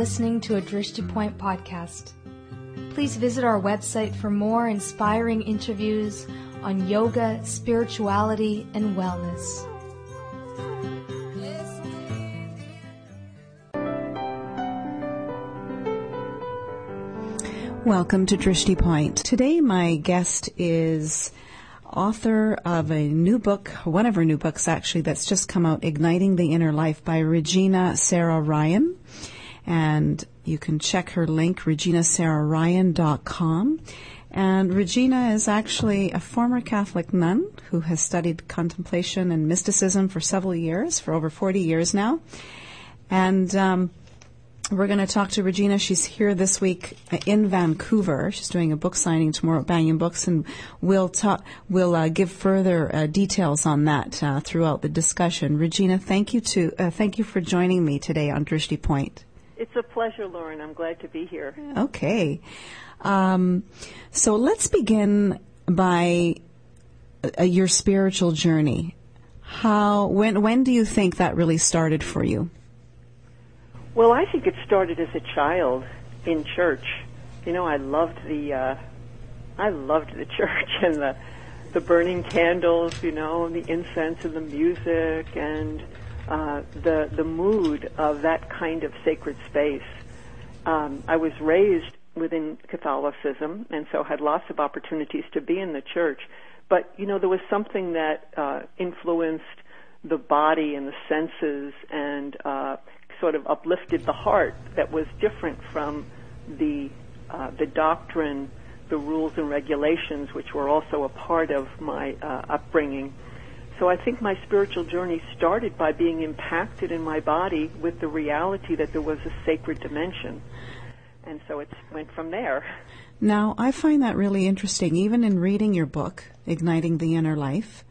listening to a Drishti Point podcast. Please visit our website for more inspiring interviews on yoga, spirituality, and wellness. Welcome to Drishti Point. Today, my guest is author of a new book, one of her new books actually, that's just come out, Igniting the Inner Life by Regina Sarah Ryan. And you can check her link, reginasarahryan.com. And Regina is actually a former Catholic nun who has studied contemplation and mysticism for several years, for over 40 years now. And um, we're going to talk to Regina. She's here this week in Vancouver. She's doing a book signing tomorrow at Banyen Books, and we'll. We'll uh, give further uh, details on that uh, throughout the discussion. Regina, thank you to uh, thank you for joining me today on Drishti Point. It's a pleasure, Lauren. I'm glad to be here. Okay, um, so let's begin by uh, your spiritual journey. How when when do you think that really started for you? Well, I think it started as a child in church. You know, I loved the uh, I loved the church and the the burning candles, you know, and the incense and the music and uh, the the mood of that kind of sacred space. Um, I was raised within Catholicism, and so had lots of opportunities to be in the church. But you know, there was something that uh, influenced the body and the senses and uh, sort of uplifted the heart that was different from the uh, the doctrine, the rules and regulations, which were also a part of my uh, upbringing. So I think my spiritual journey started by being impacted in my body with the reality that there was a sacred dimension, and so it went from there. Now I find that really interesting, even in reading your book, Igniting the Inner Life.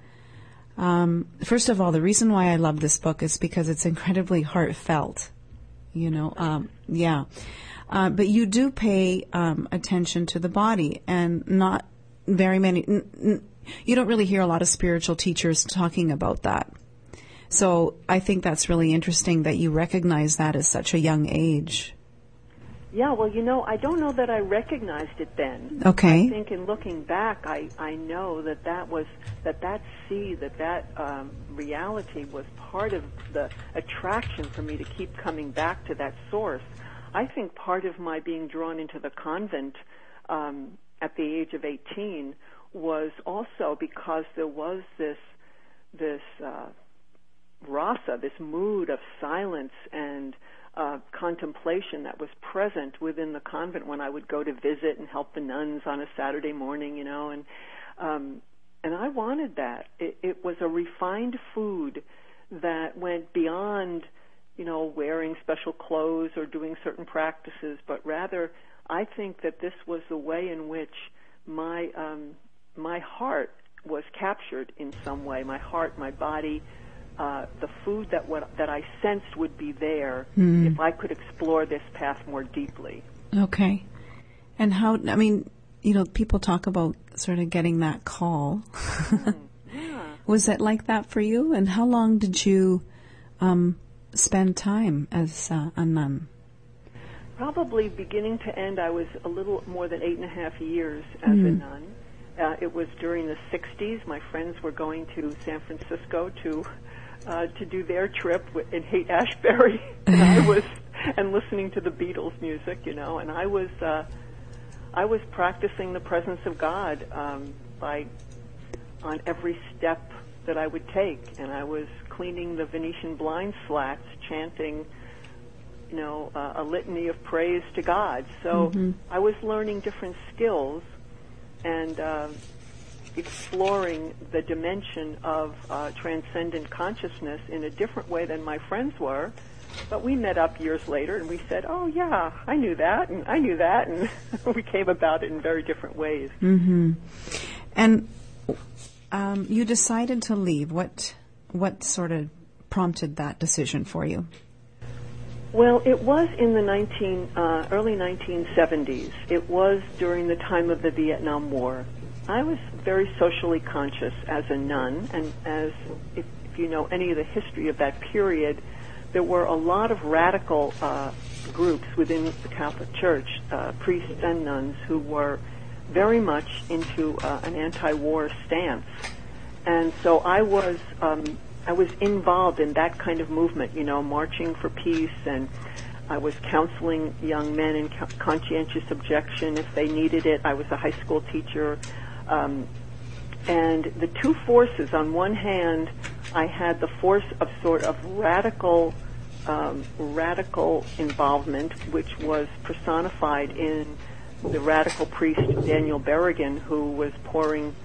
Um, first of all, the reason why I love this book is because it's incredibly heartfelt. You know, um, yeah. Uh, but you do pay um, attention to the body, and not very many. N- you don't really hear a lot of spiritual teachers talking about that. So I think that's really interesting that you recognize that at such a young age. Yeah, well, you know, I don't know that I recognized it then. Okay. I think in looking back, I, I know that that was that that seed, that that um, reality was part of the attraction for me to keep coming back to that source. I think part of my being drawn into the convent um, at the age of 18 was also because there was this this uh, rasa, this mood of silence and uh, contemplation that was present within the convent when I would go to visit and help the nuns on a Saturday morning, you know, and um, and I wanted that. It, it was a refined food that went beyond, you know, wearing special clothes or doing certain practices, but rather, I think that this was the way in which my um, my heart was captured in some way. My heart, my body, uh, the food that what that I sensed would be there mm. if I could explore this path more deeply. Okay, and how? I mean, you know, people talk about sort of getting that call. mm, yeah. Was it like that for you? And how long did you um, spend time as uh, a nun? Probably beginning to end, I was a little more than eight and a half years as mm. a nun. Uh, it was during the 60s. My friends were going to San Francisco to uh, to do their trip in Haight Ashbury, and I was and listening to the Beatles music, you know, and I was uh, I was practicing the presence of God um, by on every step that I would take, and I was cleaning the Venetian blind slats, chanting, you know, uh, a litany of praise to God. So mm-hmm. I was learning different skills, and. Uh, exploring the dimension of uh, transcendent consciousness in a different way than my friends were. But we met up years later and we said, "Oh yeah, I knew that, and I knew that," and we came about it in very different ways. Mm-hmm. And um, you decided to leave. What what sort of prompted that decision for you? Well, it was in the 19, uh, early 1970s. It was during the time of the Vietnam War. I was very socially conscious as a nun, and as if, if you know any of the history of that period, there were a lot of radical uh, groups within the Catholic Church, uh, priests and nuns, who were very much into uh, an anti-war stance, and so I was um, I was involved in that kind of movement, you know, marching for peace, and I was counseling young men in conscientious objection if they needed it. I was a high school teacher. Um, and the two forces, on one hand, I had the force of sort of radical, um, radical involvement, which was personified in the radical priest Daniel Berrigan, who was pouring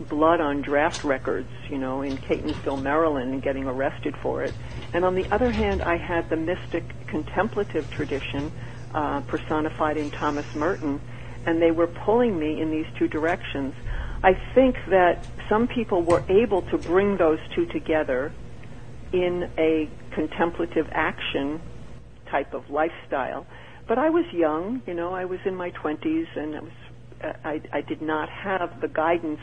blood on draft records, you know, in Catonsville, Maryland, and getting arrested for it. And on the other hand, I had the mystic contemplative tradition uh, personified in Thomas Merton, and they were pulling me in these two directions. I think that some people were able to bring those two together in a contemplative action type of lifestyle. But I was young, you know, I was in my 20s and I was uh, I, I did not have the guidance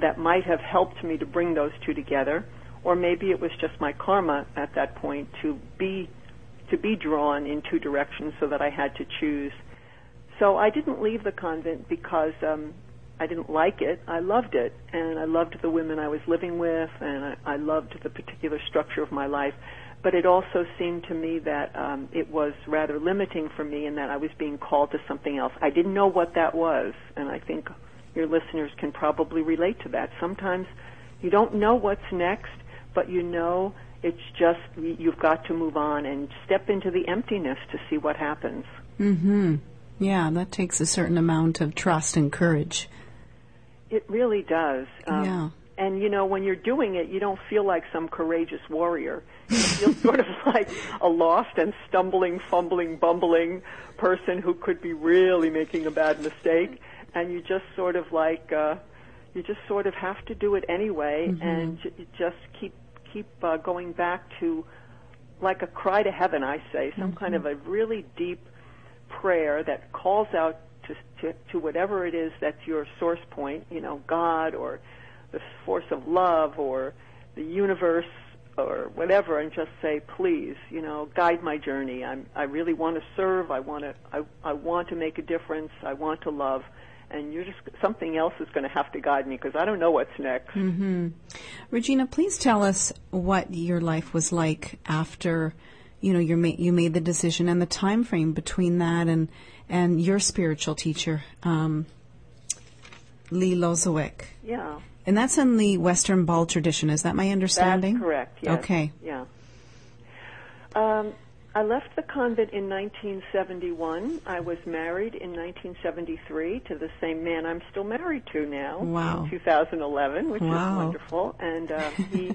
that might have helped me to bring those two together, or maybe it was just my karma at that point to be to be drawn in two directions so that I had to choose. So I didn't leave the convent because um, I didn't like it. I loved it, and I loved the women I was living with, and I, I loved the particular structure of my life. But it also seemed to me that um, it was rather limiting for me, and that I was being called to something else. I didn't know what that was, and I think your listeners can probably relate to that. Sometimes you don't know what's next, but you know it's just you've got to move on and step into the emptiness to see what happens. Mhm. Yeah, that takes a certain amount of trust and courage. It really does. Um, yeah. And you know, when you're doing it, you don't feel like some courageous warrior. You feel sort of like a lost and stumbling, fumbling, bumbling person who could be really making a bad mistake and you just sort of like uh, you just sort of have to do it anyway, mm-hmm. and j- just keep keep uh, going back to like a cry to heaven. I say some mm-hmm. kind of a really deep prayer that calls out to, to to whatever it is that's your source point. You know, God or the force of love or the universe or whatever and just say please you know guide my journey i'm i really want to serve i want to i i want to make a difference i want to love and you're just something else is going to have to guide me because I don't know what's next. Mm-hmm. Regina, please tell us what your life was like after you know you made you made the decision and the time frame between that and and your spiritual teacher, um, Lee Lozowick. Yeah. And that's in the Western Baul tradition. Is that my understanding? That's correct. Yes. Okay. Yeah. Um, I left the convent in 1971. I was married in 1973 to the same man I'm still married to now. Wow. In 2011, which wow. is wonderful. And uh, he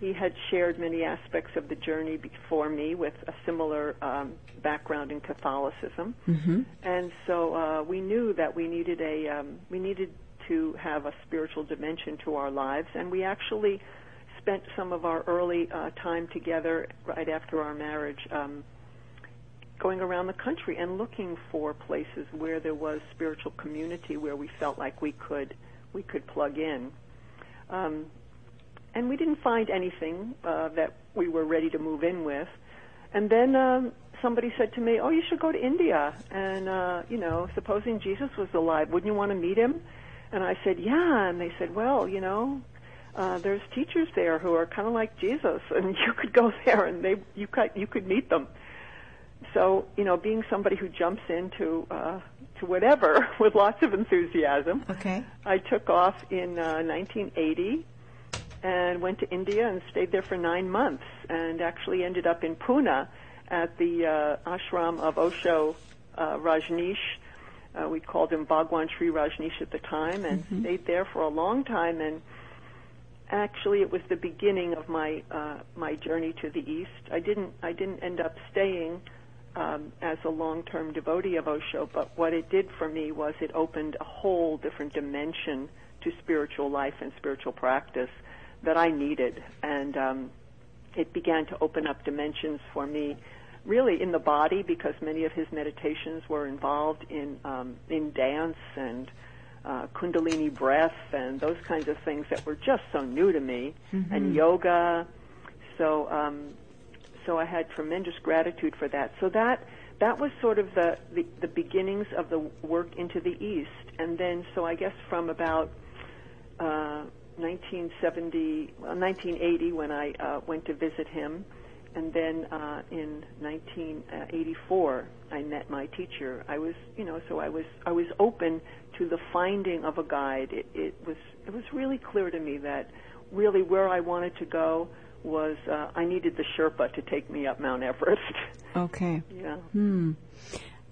he had shared many aspects of the journey before me with a similar um, background in Catholicism. Mm-hmm. And so uh, we knew that we needed a um, we needed to have a spiritual dimension to our lives, and we actually spent some of our early uh, time together right after our marriage um, going around the country and looking for places where there was spiritual community where we felt like we could we could plug in. Um, and we didn't find anything uh, that we were ready to move in with. And then um, somebody said to me, "Oh, you should go to India." And uh, you know, supposing Jesus was alive, wouldn't you want to meet him? And I said, "Yeah." And they said, "Well, you know, uh, there's teachers there who are kind of like Jesus, and you could go there and they you could you could meet them. So you know, being somebody who jumps into uh, to whatever with lots of enthusiasm, okay, I took off in uh, 1980 and went to India and stayed there for nine months, and actually ended up in Pune at the uh, ashram of Osho uh, Rajneesh. Uh, we called him Bhagwan Shree Rajneesh at the time, and mm-hmm. stayed there for a long time and actually it was the beginning of my uh, my journey to the east. I didn't I didn't end up staying um, as a long-term devotee of Osho, but what it did for me was it opened a whole different dimension to spiritual life and spiritual practice that I needed, and um, it began to open up dimensions for me. Really in the body, because many of his meditations were involved in um, in dance and uh, Kundalini breath and those kinds of things that were just so new to me, mm-hmm. and yoga. So, um, so I had tremendous gratitude for that. So that that was sort of the, the, the beginnings of the work into the East. And then, so I guess from about uh, 1970, well, 1980, when I uh, went to visit him, and then uh, in 1984, I met my teacher. I was, you know, so I was I was open to the finding of a guide. It, it was it was really clear to me that really where I wanted to go was uh, I needed the Sherpa to take me up Mount Everest. Okay. yeah. Hmm.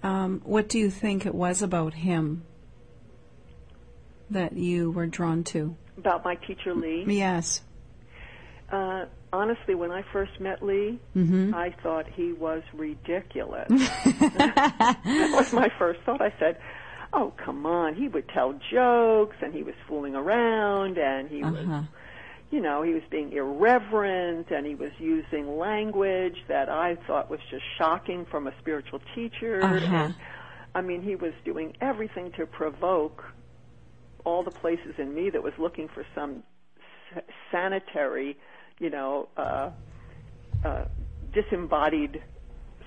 Um, what do you think it was about him that you were drawn to? About my teacher Lee. Yes. Uh, honestly, when I first met Lee, Mm-hmm. I thought he was ridiculous. that was my first thought. I said, "Oh, come on!" He would tell jokes, and he was fooling around, and he was, Uh-huh. you know, he was being irreverent, and he was using language that I thought was just shocking from a spiritual teacher. Uh-huh. And I mean, he was doing everything to provoke all the places in me that was looking for some s- sanitary, you know, uh, uh, disembodied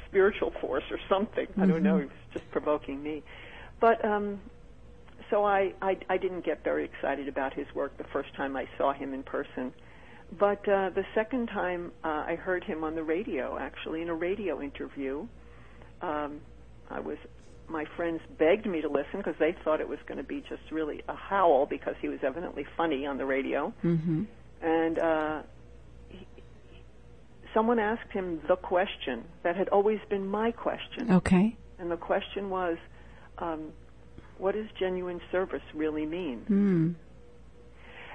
spiritual force or something. I don't know. He was just provoking me. But um, so I, I I didn't get very excited about his work the first time I saw him in person. But uh, the second time uh, I heard him on the radio, actually in a radio interview, um, I was my friends begged me to listen because they thought it was going to be just really a howl because he was evidently funny on the radio. Mm-hmm. And uh, he, someone asked him the question that had always been my question, Okay. and the question was, um, "What does genuine service really mean?" Hmm.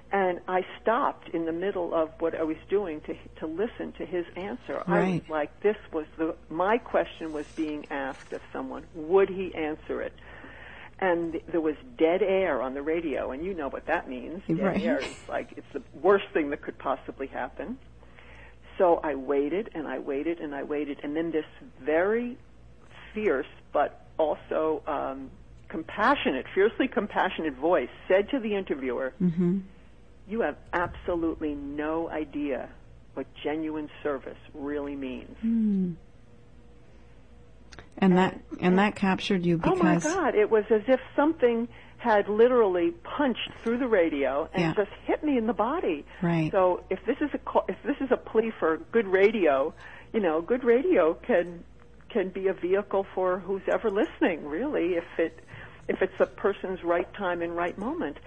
And I stopped in the middle of what I was doing to to listen to his answer. I was like, "This was the my question was being asked of someone. Would he answer it?" And there was dead air on the radio, and you know what that means. Dead Right. air is like it's the worst thing that could possibly happen. So I waited and I waited and I waited, and then this very fierce but also um, compassionate, fiercely compassionate voice said to the interviewer, Mm-hmm. "You have absolutely no idea what genuine service really means." Hmm. And that and that captured you because oh my God! It was as if something had literally punched through the radio and Yeah. just hit me in the body. Right. So if this is a call, if this is a plea for good radio, you know, good radio can can be a vehicle for who's ever listening. Really, if it if it's a person's right time and right moment.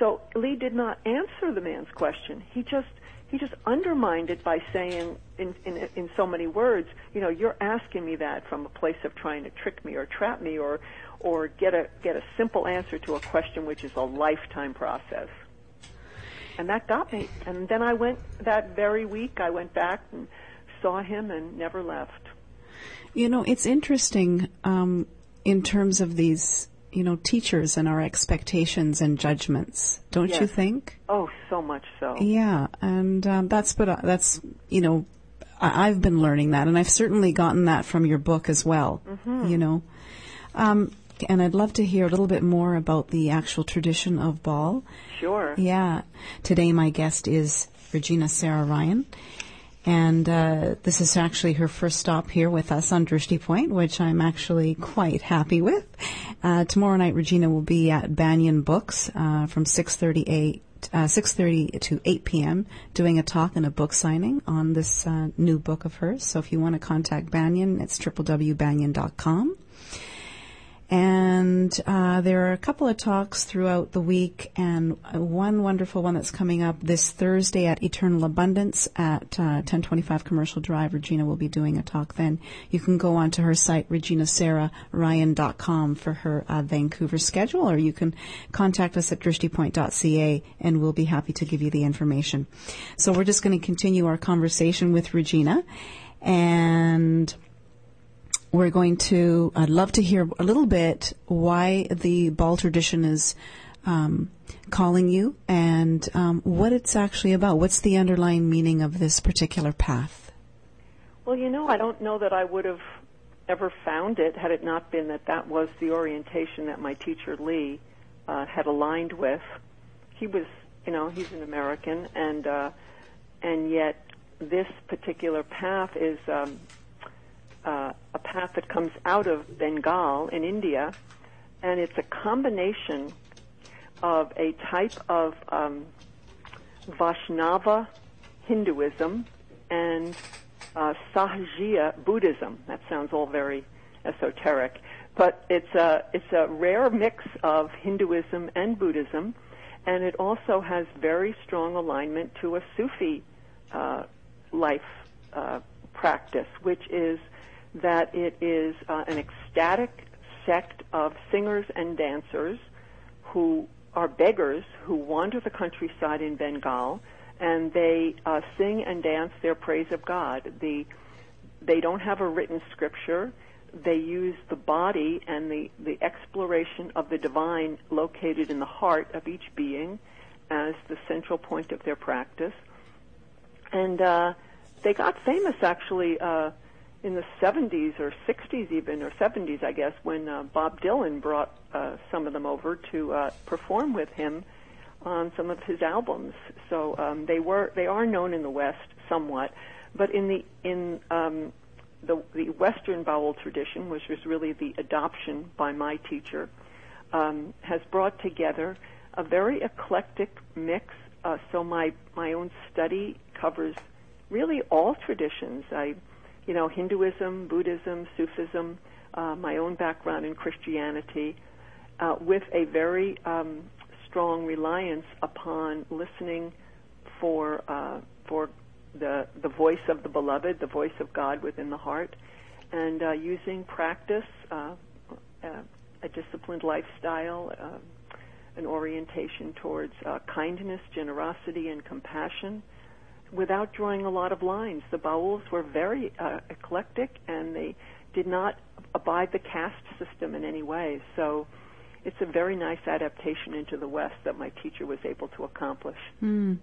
So Lee did not answer the man's question. He just he just undermined it by saying in, in in so many words, you know, you're asking me that from a place of trying to trick me or trap me or or get a get a simple answer to a question which is a lifetime process. And that got me. And then I went that very week I went back and saw him and never left. You know, it's interesting um, in terms of these, you know, teachers and our expectations and judgments. Don't you think? Oh, so much so. Yeah, and um, that's but uh, that's you know, I, I've been learning that, and I've certainly gotten that from your book as well. You know, um, and I'd love to hear a little bit more about the actual tradition of Baul. Sure. Yeah. Today my guest is Regina Sarah Ryan. And uh, this is actually her first stop here with us on Drishti Point, which I'm actually quite happy with. Uh, tomorrow night, Regina will be at Banyen Books uh, from 6:38, uh, 6:30 to 8 p.m. doing a talk and a book signing on this uh, new book of hers. So if you want to contact Banyen, it's www.banyen.com. And uh, there are a couple of talks throughout the week, and uh, one wonderful one that's coming up this Thursday at Eternal Abundance at uh, 1025 Commercial Drive. Regina will be doing a talk then. You can go onto her site, reginasarahryan.com, for her uh, Vancouver schedule, or you can contact us at drishtipoint.ca, and we'll be happy to give you the information. So we're just going to continue our conversation with Regina, and we're going to, I'd love to hear a little bit why the Baul tradition is um, calling you and um, what it's actually about. What's the underlying meaning of this particular path? Well, you know, I don't know that I would have ever found it had it not been that that was the orientation that my teacher Lee uh, had aligned with. He was, you know, he's an American, and uh, and yet this particular path is um, uh, a path that comes out of Bengal in India, and it's a combination of a type of um, Vaishnava Hinduism and uh, Sahajiya Buddhism. That sounds all very esoteric, but it's a it's a rare mix of Hinduism and Buddhism, and it also has very strong alignment to a Sufi uh, life uh, practice, which is that it is uh, an ecstatic sect of singers and dancers who are beggars who wander the countryside in Bengal and they uh, sing and dance their praise of God. The, they don't have a written scripture. They use the body and the, the exploration of the divine located in the heart of each being as the central point of their practice. And uh, they got famous actually uh, in the 70s or 60s even, or 70s I guess, when uh, Bob Dylan brought uh, some of them over to uh, perform with him on some of his albums. So um, they were they are known in the West somewhat, but in the in um, the the Western Baul tradition, which was really the adoption by my teacher, um, has brought together a very eclectic mix. Uh, so my my own study covers really all traditions. I, you know, Hinduism, Buddhism, Sufism, uh, my own background in Christianity, uh, with a very um, strong reliance upon listening for uh, for the the voice of the beloved, the voice of God within the heart, and uh, using practice, uh, uh a disciplined lifestyle, uh, an orientation towards uh, kindness, generosity, and compassion, without drawing a lot of lines. The Bauls were very eclectic, and they did not abide the caste system in any way. So it's a very nice adaptation into the West that my teacher was able to accomplish. Mm.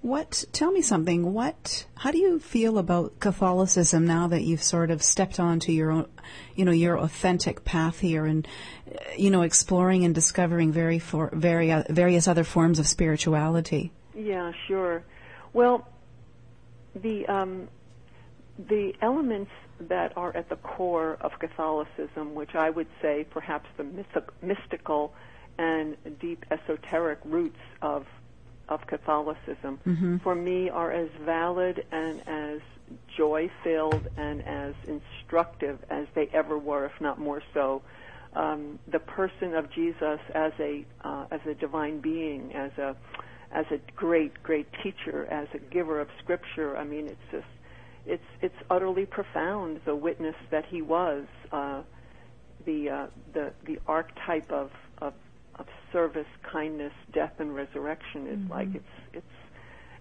What? Tell me something. What? How do you feel about Catholicism now that you've sort of stepped onto your own, you know, your authentic path here, and you know, exploring and discovering very for, very uh, various other forms of spirituality? Yeah, sure. Well, the um, the elements that are at the core of Catholicism, which I would say perhaps the mystical and deep esoteric roots of of Catholicism, mm-hmm. for me are as valid and as joy filled and as instructive as they ever were, if not more so. Um, the person of Jesus as a uh, as a divine being, as a as a great great teacher, as a giver of scripture. I mean, it's just it's it's utterly profound the witness that he was uh, the uh, the the archetype of, of of service, kindness, death, and resurrection is mm-hmm. like it's it's.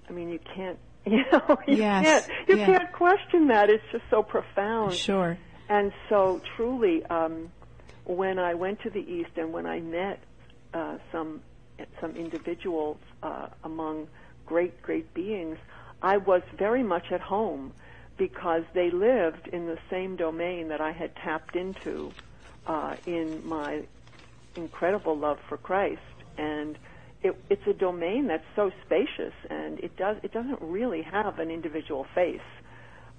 I mean, you can't you know you yes. can't you yeah. can't question that. It's just so profound. Sure. And so truly, um, when I went to the East and when I met uh, some some individuals uh, among great great beings, I was very much at home because they lived in the same domain that I had tapped into uh, in my incredible love for Christ, and it, it's a domain that's so spacious, and it does it doesn't really have an individual face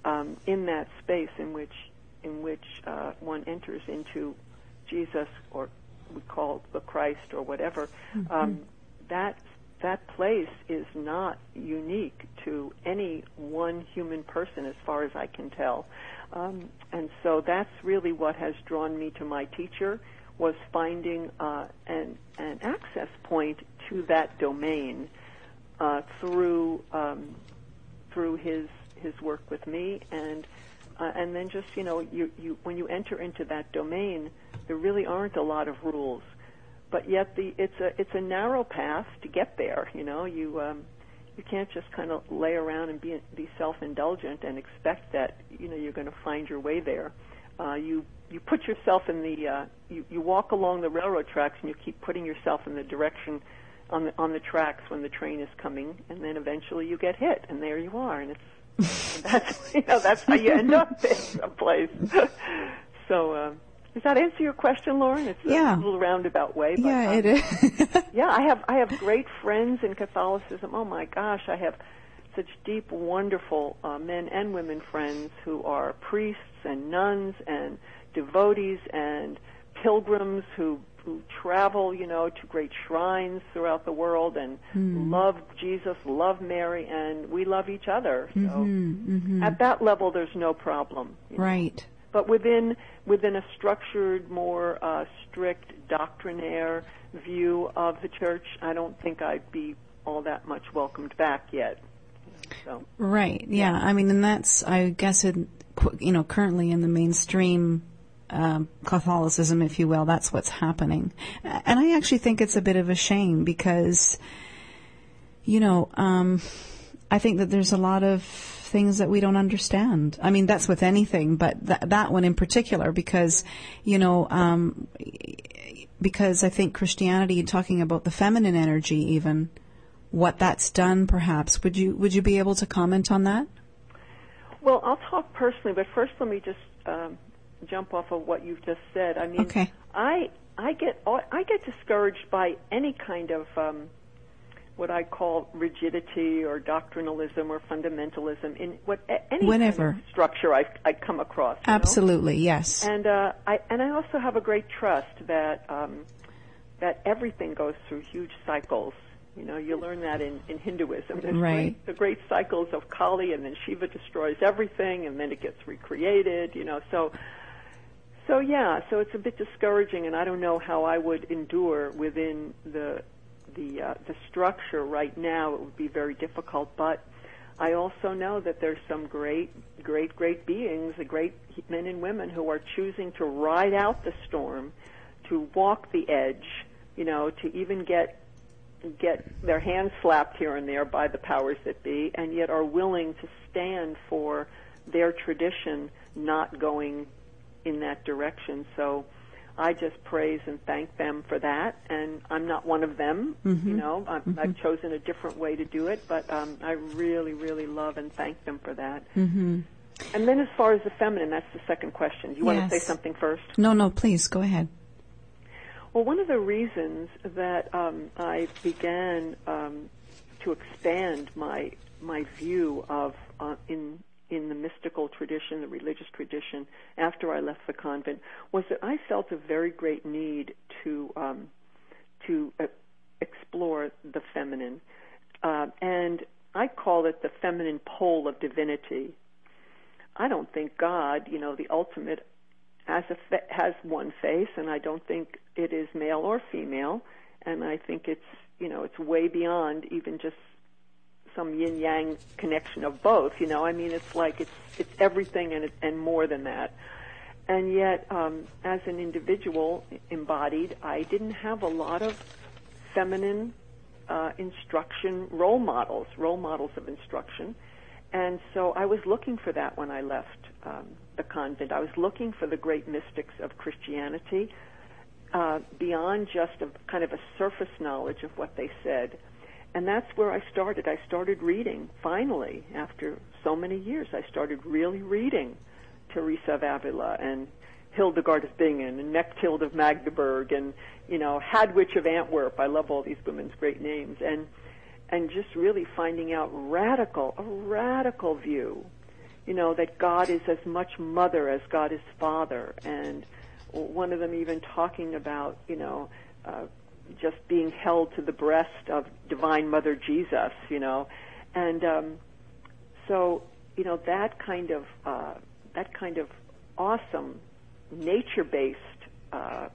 um, in that space in which in which uh, one enters into Jesus or we call the Christ or whatever. Mm-hmm. Um, that that place is not unique to any one human person as far as I can tell. Um, and so that's really what has drawn me to my teacher was finding uh, an, an access point to that domain uh, through um, through his his work with me and uh, and then just you know you, you when you enter into that domain there really aren't a lot of rules but yet the it's a it's a narrow path to get there. You know, you um, you can't just kind of lay around and be be self-indulgent and expect that you know you're going to find your way there. Uh, you you put yourself in the uh, you you walk along the railroad tracks and you keep putting yourself in the direction on the on the tracks when the train is coming, and then eventually you get hit, and there you are, and it's that's you know that's how you end up in a place. so. Uh, does that answer your question, Lauren? It's yeah. a little roundabout way. But, yeah, um, it is. yeah, I have I have great friends in Catholicism. Oh my gosh, I have such deep, wonderful uh, men and women friends who are priests and nuns and devotees and pilgrims who who travel, you know, to great shrines throughout the world and Hmm. love Jesus, love Mary, and we love each other. So Mm-hmm. at that level, there's no problem. Right. know. But within within a structured, more uh, strict doctrinaire view of the church, I don't think I'd be all that much welcomed back yet. So Right. Yeah. I mean, and that's, I guess, qu- you know, currently in the mainstream um, Catholicism, if you will, that's what's happening. And I actually think it's a bit of a shame because, you know, um, I think that there's a lot of things that we don't understand. I mean, that's with anything, but th- that one in particular because, you know, um, because I think Christianity, talking about the feminine energy, even what that's done, perhaps would you would you be able to comment on that? Well, I'll talk personally, but first let me just um, jump off of what you've just said. I mean, Okay. I I get I get discouraged by any kind of um, what I call rigidity or doctrinalism or fundamentalism in what any Whenever. kind of structure I I come across. you know? Absolutely, yes. And uh, I and I also have a great trust that um, that everything goes through huge cycles. You know, you learn that in, in Hinduism. There's Right. Great, the great cycles of Kali, and then Shiva destroys everything, and then it gets recreated. You know, so so yeah, so it's a bit discouraging, and I don't know how I would endure within the the uh, the structure right now. It would be very difficult, but I also know that there's some great, great, great beings, great men and women who are choosing to ride out the storm, to walk the edge, you know, to even get get their hands slapped here and there by the powers that be, and yet are willing to stand for their tradition not going in that direction. So I just praise and thank them for that. And I'm not one of them, you know. I'm, I've chosen a different way to do it, but um, I really, really love and thank them for that. Mm-hmm. And then as far as the feminine, that's the second question. Do you want to say something first? no, no, please go ahead. Well, one of the reasons that um, I began um, to expand my my view of uh, in in the mystical tradition, the religious tradition, after I left the convent, was that I felt a very great need to um, to uh, explore the feminine, uh, and I call it the feminine pole of divinity. I don't think God, you know, the ultimate has a fa- has one face, and I don't think it is male or female, and I think it's you know it's way beyond even just some yin yang connection of both. You know, I mean it's like it's it's everything and and more than that. And yet, um, as an individual embodied, I didn't have a lot of feminine uh, instruction role models, role models of instruction. And so I was looking for that when I left um, the convent. I was looking for the great mystics of Christianity uh, beyond just a kind of a surface knowledge of what they said. And that's where I started. I started reading, finally, after so many years. I started really reading Teresa of Avila and Hildegard of Bingen and Mechthild of Magdeburg and, you know, Hadewijch of Antwerp. I love all these women's great names. And and just really finding out radical, a radical view, you know, that God is as much mother as God is father, and one of them even talking about, you know, uh, just being held to the breast of Divine Mother Jesus, you know, and um, so you know that kind of uh, that kind of awesome nature-based uh,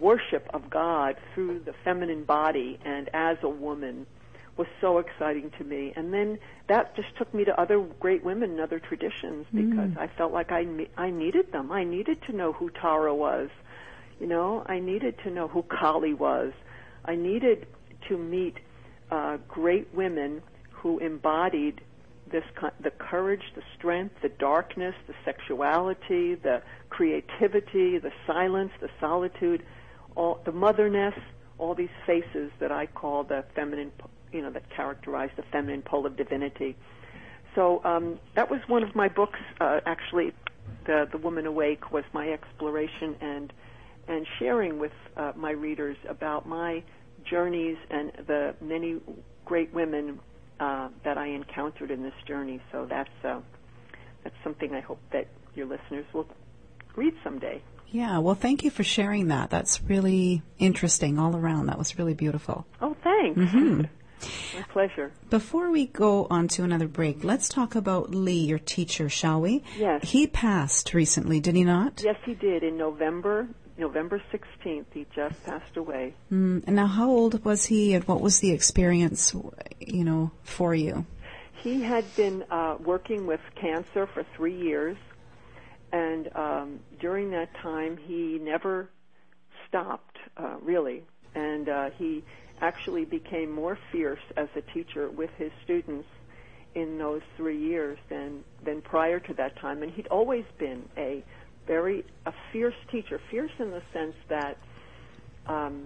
worship of God through the feminine body and as a woman was so exciting to me. And then that just took me to other great women and other traditions because I felt like I I needed them. I needed to know who Tara was. You know, I needed to know who Kali was. I needed to meet uh, great women who embodied this the courage, the strength, the darkness, the sexuality, the creativity, the silence, the solitude, all the motherness, all these faces that I call the feminine, you know, that characterize the feminine pole of divinity. So um, that was one of my books. Uh, actually, the the Woman Awake was my exploration and and sharing with uh, my readers about my journeys and the many great women uh, that I encountered in this journey. So that's uh, that's something I hope that your listeners will read someday. Yeah, well, thank you for sharing that. That's really interesting all around. That was really beautiful. Oh, thanks. Mm-hmm. My pleasure. Before we go on to another break, let's talk about Lee, your teacher, shall we? Yes. He passed recently, did he not? Yes, he did in November. November 16th, he just passed away. Mm, and now, how old was he, and what was the experience, you know, for you? He had been uh, working with cancer for three years, and um, during that time, he never stopped, uh, really. And uh, he actually became more fierce as a teacher with his students in those three years than than prior to that time. And he'd always been a very a fierce teacher, fierce in the sense that um,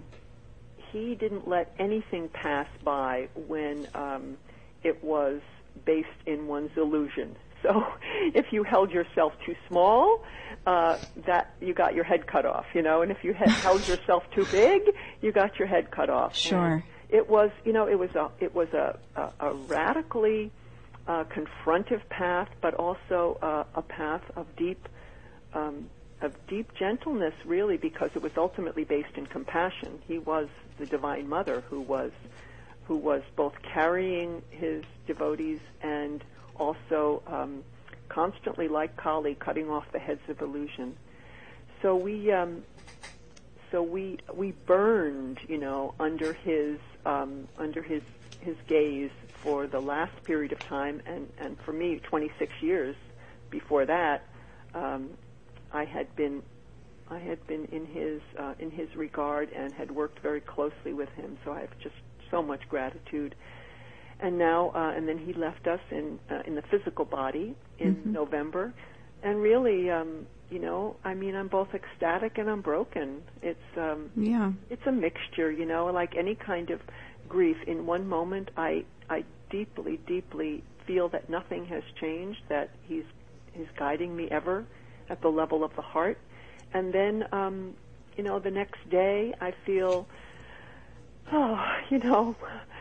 he didn't let anything pass by when um, it was based in one's illusion. So if you held yourself too small, uh, that you got your head cut off, you know, and if you had held yourself too big, you got your head cut off. Sure. And it was, you know, it was a it was a a, a radically uh, confrontive path, but also uh, a path of deep um, of deep gentleness, really, because it was ultimately based in compassion. He was the Divine Mother who was who was both carrying his devotees and also um, constantly, like Kali, cutting off the heads of illusion. So we, um, so we we burned, you know, under his um, under his his gaze for the last period of time, and and for me, 26 years before that, um, I had been I had been in his uh, in his regard and had worked very closely with him. So I have just so much gratitude and now uh, and then he left us in uh, in the physical body in Mhm. November, and really, um, you know, I mean, I'm both ecstatic and I'm broken. It's um, Yeah. it's a mixture, you know, like any kind of grief. In one moment, I I deeply, deeply feel that nothing has changed, that he's he's guiding me ever at the level of the heart, and then, um, you know, the next day I feel, oh, you know,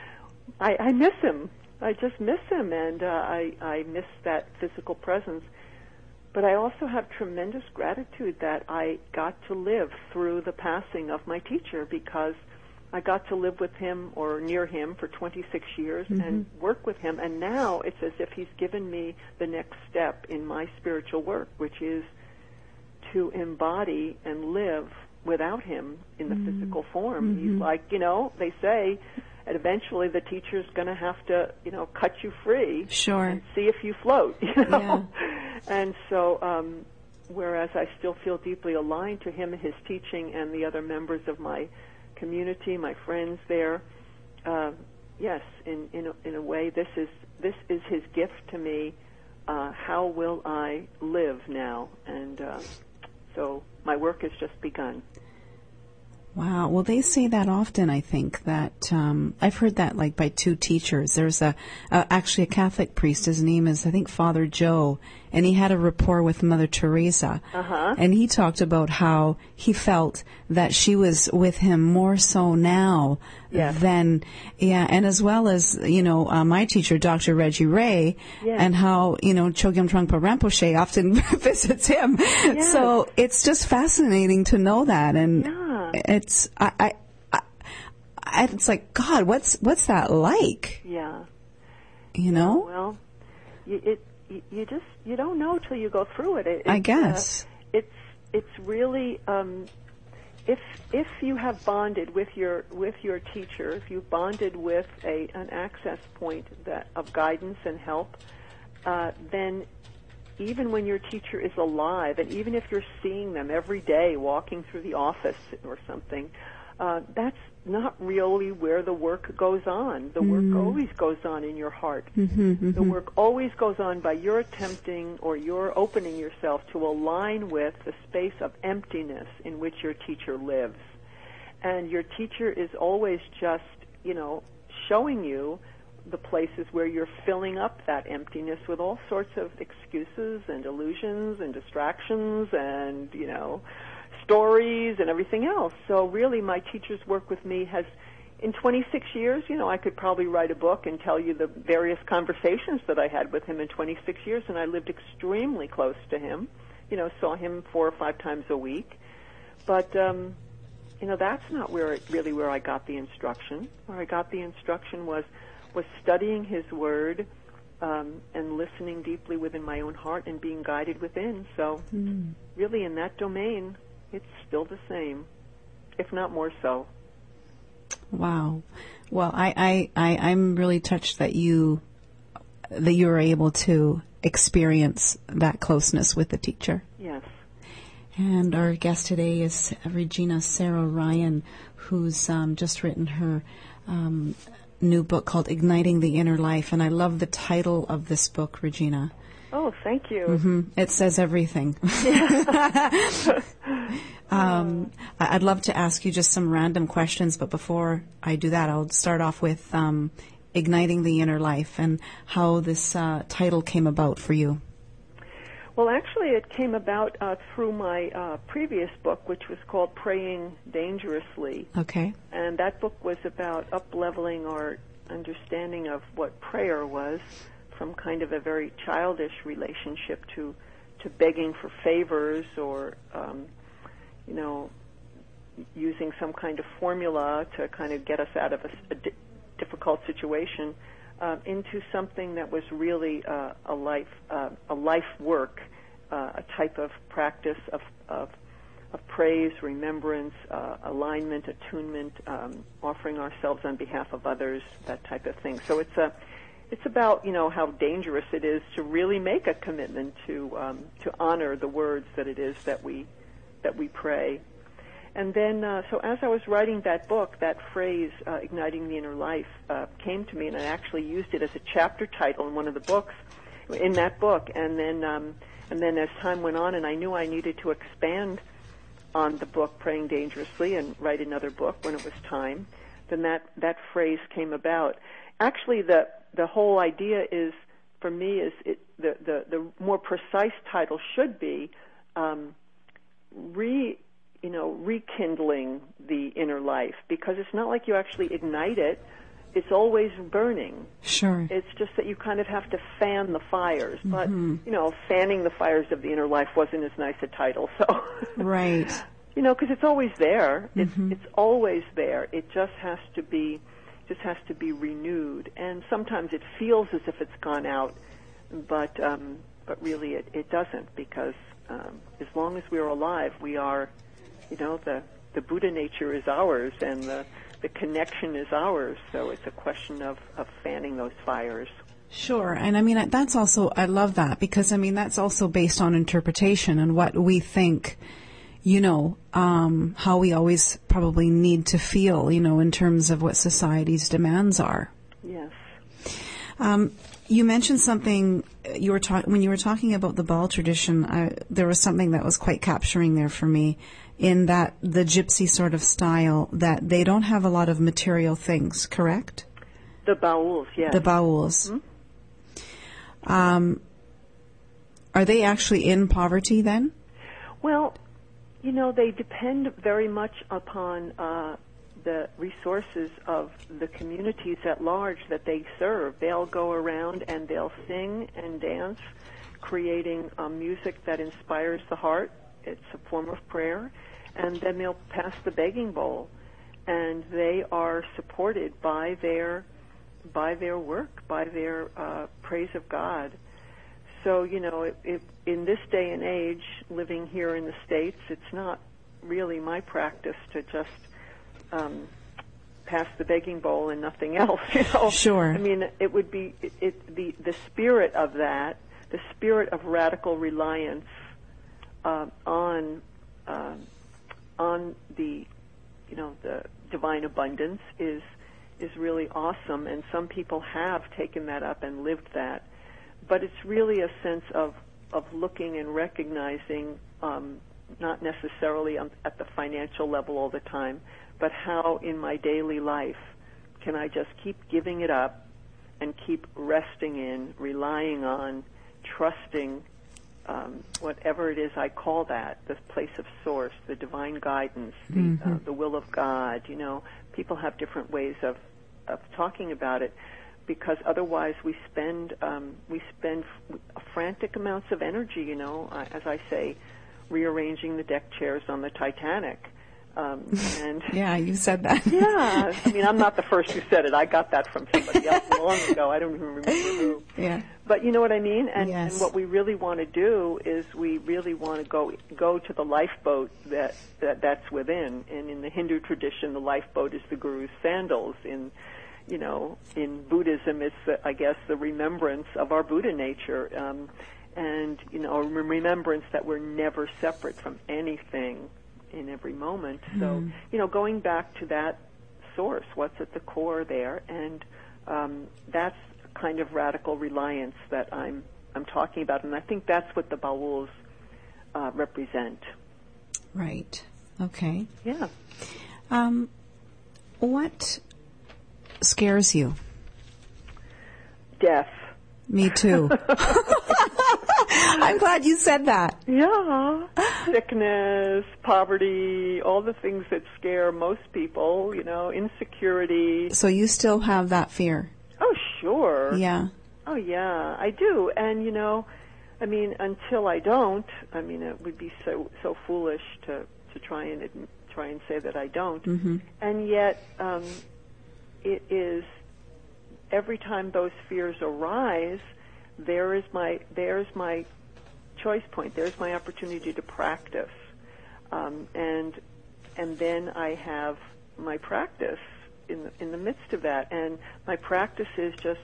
I, I miss him. I just miss him, and uh, I I miss that physical presence. But I also have tremendous gratitude that I got to live through the passing of my teacher because I got to live with him or near him for 26 years mm-hmm. and work with him. And now it's as if he's given me the next step in my spiritual work, which is to embody and live without him in the mm-hmm. physical form. Mm-hmm. He's like, you know, they say, and eventually the teacher's going to have to, you know, cut you free Sure. and see if you float, you know. And so, um, whereas I still feel deeply aligned to him and his teaching and the other members of my community, my friends there, uh, yes, in in a, in a way, this is this is his gift to me. Uh, how will I live now? And uh, so my work has just begun. Wow. Well, they say that often. I think that um, I've heard that like by two teachers. There's a uh, actually a Catholic priest. His name is I think Father Joe, and he had a rapport with Mother Teresa. Uh-huh. And he talked about how he felt that she was with him more so now Yes. than yeah, and as well as you know uh, my teacher, Dr. Reggie Ray, Yes. and how you know Chogyam Trungpa Rinpoche often visits him. So it's just fascinating to know that, and Yeah. it's I, I, I, I it's like God, what's what's that like? Yeah. You know? Well, you, it you, you just you don't know till you go through it. it I guess. uh, it's it's really um, if if you have bonded with your with your teacher, if you've bonded with a an access point that of guidance and help, uh, then even when your teacher is alive, and even if you're seeing them every day walking through the office or something, uh, that's not really where the work goes on. The work mm. always goes on in your heart. Mm-hmm, mm-hmm. The work always goes on by your attempting or your opening yourself to align with the space of emptiness in which your teacher lives. And your teacher is always just, you know, showing you the places where you're filling up that emptiness with all sorts of excuses and illusions and distractions and, you know, stories and everything else. So really my teacher's work with me has in 26 years, you know, I could probably write a book and tell you the various conversations that I had with him in 26 years, and I lived extremely close to him. You know, saw him four or five times a week. But, um, you know, that's not where it, really where I got the instruction. Where I got the instruction was was studying His Word um, and listening deeply within my own heart and being guided within. So, mm. really, in that domain, it's still the same, if not more so. Wow. Well, I, I, I, I'm really touched that you that you were able to experience that closeness with the teacher. Yes. And our guest today is Regina Sarah Ryan, who's um, just written her um, new book called Igniting the Inner Life. And I love the title of this book, Regina. Oh, thank you. Mm-hmm. It says everything. um, I'd love to ask you just some random questions, but before I do that, I'll start off with um, igniting the inner life and how this uh, title came about for you. Well, actually, it came about uh, through my uh, previous book, which was called Praying Dangerously. Okay. And that book was about up leveling our understanding of what prayer was from kind of a very childish relationship to to begging for favors or um, you know using some kind of formula to kind of get us out of a, a di- difficult situation uh, into something that was really uh, a life uh, a life work, uh, a type of practice of of, of praise, remembrance, uh, alignment, attunement, um, offering ourselves on behalf of others, that type of thing. So it's a it's about you know how dangerous it is to really make a commitment to um, to honor the words that it is that we that we pray. And then, uh, so as I was writing that book, that phrase uh, "igniting the inner life" uh, came to me, and I actually used it as a chapter title in one of the books in that book. And then, um, and then as time went on, and I knew I needed to expand on the book "Praying Dangerously" and write another book when it was time. Then that that phrase came about. Actually, the the whole idea is for me is it, the, the the more precise title should be um, re you know rekindling the inner life because it's not like you actually ignite it. It's always burning. Sure. It's just that you kind of have to fan the fires mm-hmm. but you know fanning the fires of the inner life wasn't as nice a title so. Right. You know because it's always there. Mm-hmm. it's always there. It just has to be just has to be renewed. And sometimes it feels as if it's gone out, but um, but really it, it doesn't because um, as long as we are alive, we are, you know, the the Buddha nature is ours and the the connection is ours. So it's a question of of fanning those fires. Sure. And I mean, that's also, I love that because I mean, that's also based on interpretation and what we think you know, um, how we always probably need to feel, you know, in terms of what society's demands are. Yes. Um, you mentioned something you were talking when you were talking about the Baul tradition. I, there was something that was quite capturing there for me, in that the gypsy sort of style that they don't have a lot of material things. Correct? The bauls, yes. The bauls. Mm-hmm. Um, are they actually in poverty then? Well, you know, they depend very much upon uh, the resources of the communities at large that they serve. They'll go around and they'll sing and dance, creating uh, music that inspires the heart. It's a form of prayer. And then they'll pass the begging bowl. And they are supported by their by their work, by their uh, praise of God. So, you know, it, it, in this day and age, living here in the States, it's not really my practice to just um, pass the begging bowl and nothing else. You know, sure. I mean, it would be it, it the the spirit of that, the spirit of radical reliance uh, on uh, on the you know the divine abundance is is really awesome, and some people have taken that up and lived that but it's really a sense of of looking and recognizing, um, not necessarily at the financial level all the time, but how in my daily life can I just keep giving it up and keep resting in, relying on, trusting um, whatever it is I call that, the place of source, the divine guidance, the, Mm-hmm. uh, the will of God. You know, people have different ways of of talking about it because otherwise we spend um, we spend frantic amounts of energy. You know, uh, as I say, rearranging the deck chairs on the Titanic. Um, and Yeah, you said that. yeah, I mean, I'm not the first who said it. I got that from somebody else long ago. I don't even remember who. yeah. But you know what I mean? And, Yes. and what we really want to do is we really want to go go to the lifeboat that, that that's within. And in the Hindu tradition, the lifeboat is the guru's sandals. In you know, in Buddhism, it's the, I guess the remembrance of our Buddha nature, um, and you know, a remembrance that we're never separate from anything in every moment. So you know, going back to that source, what's at the core there, and um, that's kind of radical reliance that I'm I'm talking about, and I think that's what the bauls uh, represent. Right. Okay. Yeah. Um, what scares you? Death. Me too. I'm glad you said that. Yeah. Sickness, poverty, all the things that scare most people, you know, insecurity. So you still have that fear? Oh, sure. Yeah. Oh, yeah, I do. And, you know, I mean, until I don't, I mean, it would be so, so foolish to, to try and, try and say that I don't. Mm-hmm. And yet, um, it is, every time those fears arise, there is my, there's my choice point. There's my opportunity to practice. Um, and, and then I have my practice in the, in the midst of that. And my practice is just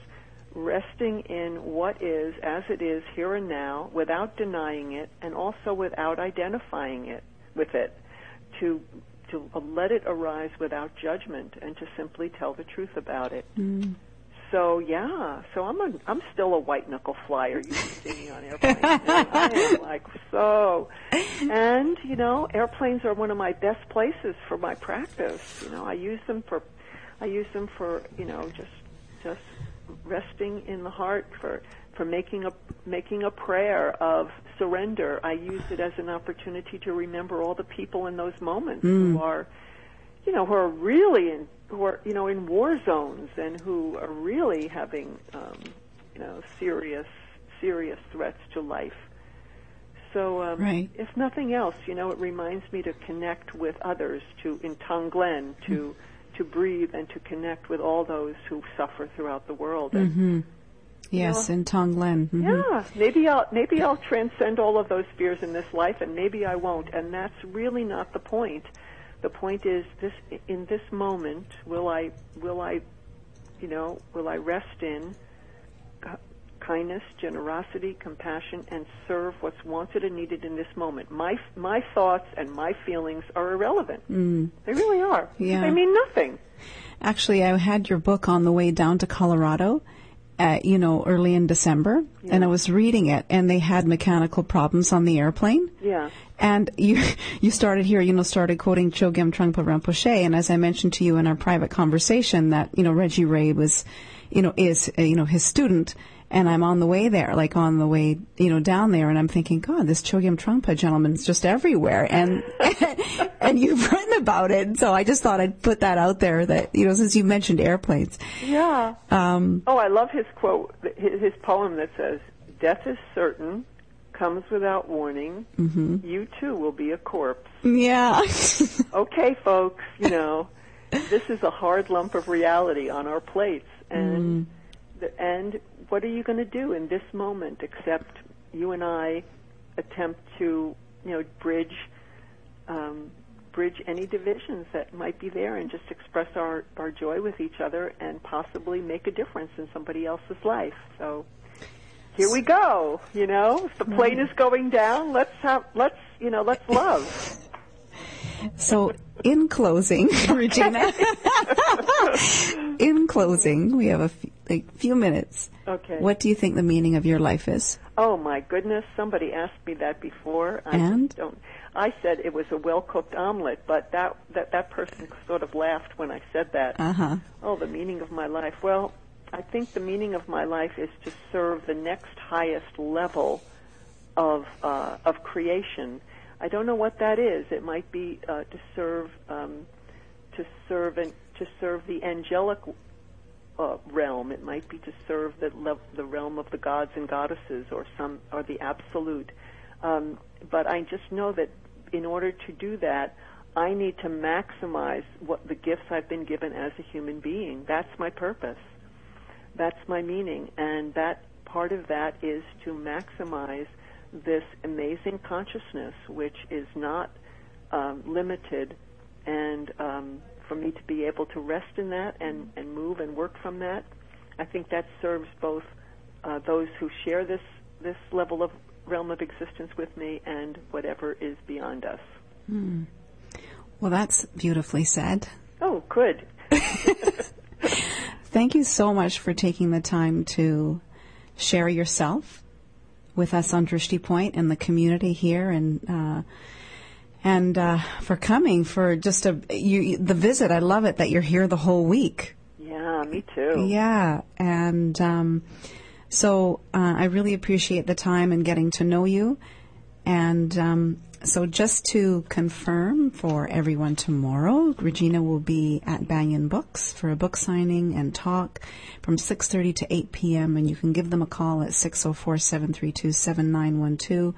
resting in what is as it is here and now without denying it and also without identifying it with it to to let it arise without judgment and to simply tell the truth about it. Mm. So yeah, so I'm a I'm still a white knuckle flyer. You can see me on airplanes. I am like so, and you know, airplanes are one of my best places for my practice. You know, I use them for, I use them for you know just just resting in the heart for for making a making a prayer of surrender. I use it as an opportunity to remember all the people in those moments who are you know, who are really in, who are, you know, in war zones and who are really having, um, you know, serious, serious threats to life. So, um, Right. if nothing else, you know, it reminds me to connect with others, to in Tonglen, to to breathe and to connect with all those who suffer throughout the world. And, Yes, know? in Tonglen. Mhm. yeah, maybe I'll maybe I'll transcend all of those fears in this life, and maybe I won't. And that's really not the point. The point is this: in this moment, will I will I, you know, will I rest in kindness, generosity, compassion, and serve what's wanted and needed in this moment? My my thoughts and my feelings are irrelevant. Mm. They really are. Yeah. They mean nothing. Actually, I had your book on the way down to Colorado, uh, you know, early in December, and I was reading it, and they had mechanical problems on the airplane. Yeah. And you, you started here, you know, started quoting Chogyam Trungpa Rinpoche, and as I mentioned to you in our private conversation, that you know Reggie Ray was, you know, is uh, you know his student, and I'm on the way there, like on the way, you know, down there, and I'm thinking, God, this Chogyam Trungpa gentleman's just everywhere, and and you've written about it, so I just thought I'd put that out there that you know, since you mentioned airplanes, Yeah. um, Oh, I love his quote, his, his poem that says, "Death is certain, comes without warning. Mm-hmm. You too will be a corpse." yeah, Okay, folks, you know, this is a hard lump of reality on our plates, and the, and what are you going to do in this moment except you and I attempt to, you know, bridge. Um, bridge any divisions that might be there and just express our, our joy with each other and possibly make a difference in somebody else's life. So here we go, you know, if the plane is going down, let's have, let's, you know, let's love. So, in closing, Regina, in closing, we have a f- like, few minutes. Okay. What do you think the meaning of your life is? Oh my goodness, somebody asked me that before. I And? don't I said it was a well cooked omelet, but that that that person sort of laughed when I said that. Uh huh. Oh, the meaning of my life. Well, I think the meaning of my life is to serve the next highest level of uh, of creation. I don't know what that is. It might be uh, to serve um, to serve and to serve the angelic uh, realm. It might be to serve the the realm of the gods and goddesses, or some or the absolute. Um, but I just know that in order to do that, I need to maximize what the gifts I've been given as a human being. That's my purpose. That's my meaning, and that part of that is to maximize this amazing consciousness, which is not um, limited, and um, for me to be able to rest in that and, and move and work from that, I think that serves both uh, those who share this this level of realm of existence with me and whatever is beyond us. Hmm. Well, that's beautifully said. Oh, good. Thank you so much for taking the time to share yourself with us on Drishti Point and the community here, and uh, and uh, for coming for just a you the visit. I love it that you're here the whole week. Yeah, me too. Yeah, and um, so uh, I really appreciate the time and getting to know you, and um, so just to confirm for everyone tomorrow, Regina will be at Banyen Books for a book signing and talk from 6.30 to 8 p.m. And you can give them a call at 604-732-7912.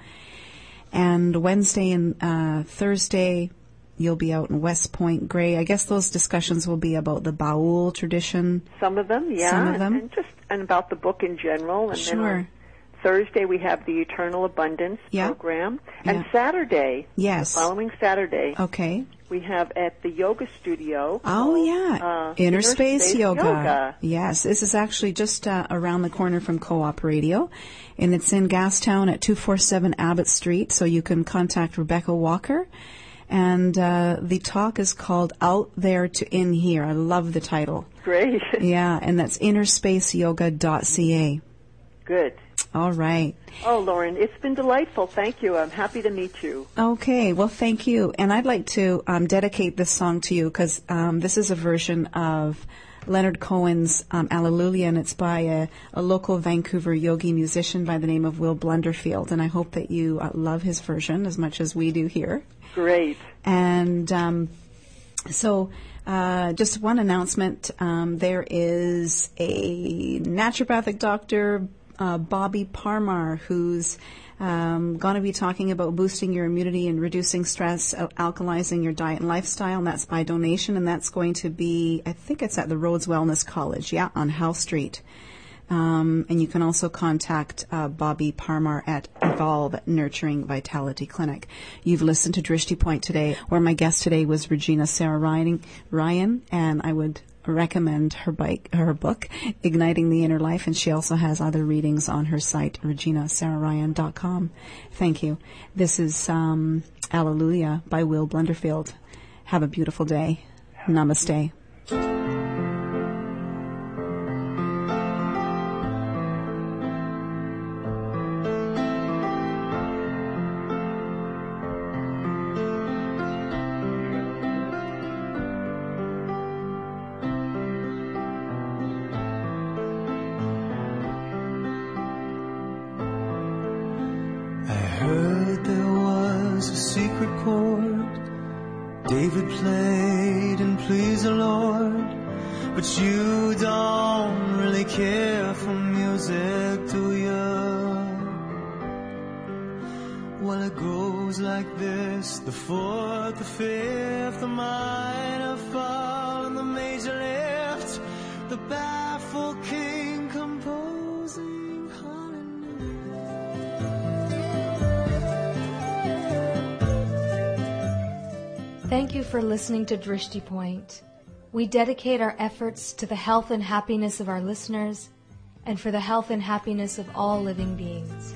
And Wednesday and uh, Thursday, you'll be out in West Point Grey. I guess those discussions will be about the Baul tradition. Some of them, yeah. Some of them. And, and just and about the book in general. And Sure. Then Thursday we have the Eternal Abundance Yeah. program. And Yeah. Saturday, Yes. the following Saturday, Okay. we have at the yoga studio. Oh called, yeah, uh, Inner, Space, Space yoga. Yoga. Yes, this is actually just uh, around the corner from Co-op Radio, and it's in Gastown at two four seven Abbott Street. So you can contact Rebecca Walker, and uh, the talk is called "Out There to In Here." I love the title. Great. Yeah, and that's innerspaceyoga.ca. Good. All right. Oh, Lauren, it's been delightful. Thank you. I'm happy to meet you. Okay, well, thank you. And I'd like to um, dedicate this song to you because um, this is a version of Leonard Cohen's um, Alleluia, and it's by a, a local Vancouver yogi musician by the name of Will Blunderfield. And I hope that you uh, love his version as much as we do here. Great. And um, so, uh, just one announcement: um, there is a naturopathic doctor, uh, Bobby Parmar, who's um, going to be talking about boosting your immunity and reducing stress, al- alkalizing your diet and lifestyle, and that's by donation. And that's going to be, I think it's at the Rhodes Wellness College, yeah, on Howe Street. Um, and you can also contact uh, Bobby Parmar at Evolve Nurturing Vitality Clinic. You've listened to Drishti Point today, where my guest today was Regina Sarah Ryan, Ryan and I would recommend her bike, her book, Igniting the Inner Life, and she also has other readings on her site, reginasarahryan.com. Thank you. This is um, Alleluia by Will Blunderfield. Have a beautiful day. Namaste. For listening to Drishti Point. We dedicate our efforts to the health and happiness of our listeners and for the health and happiness of all living beings.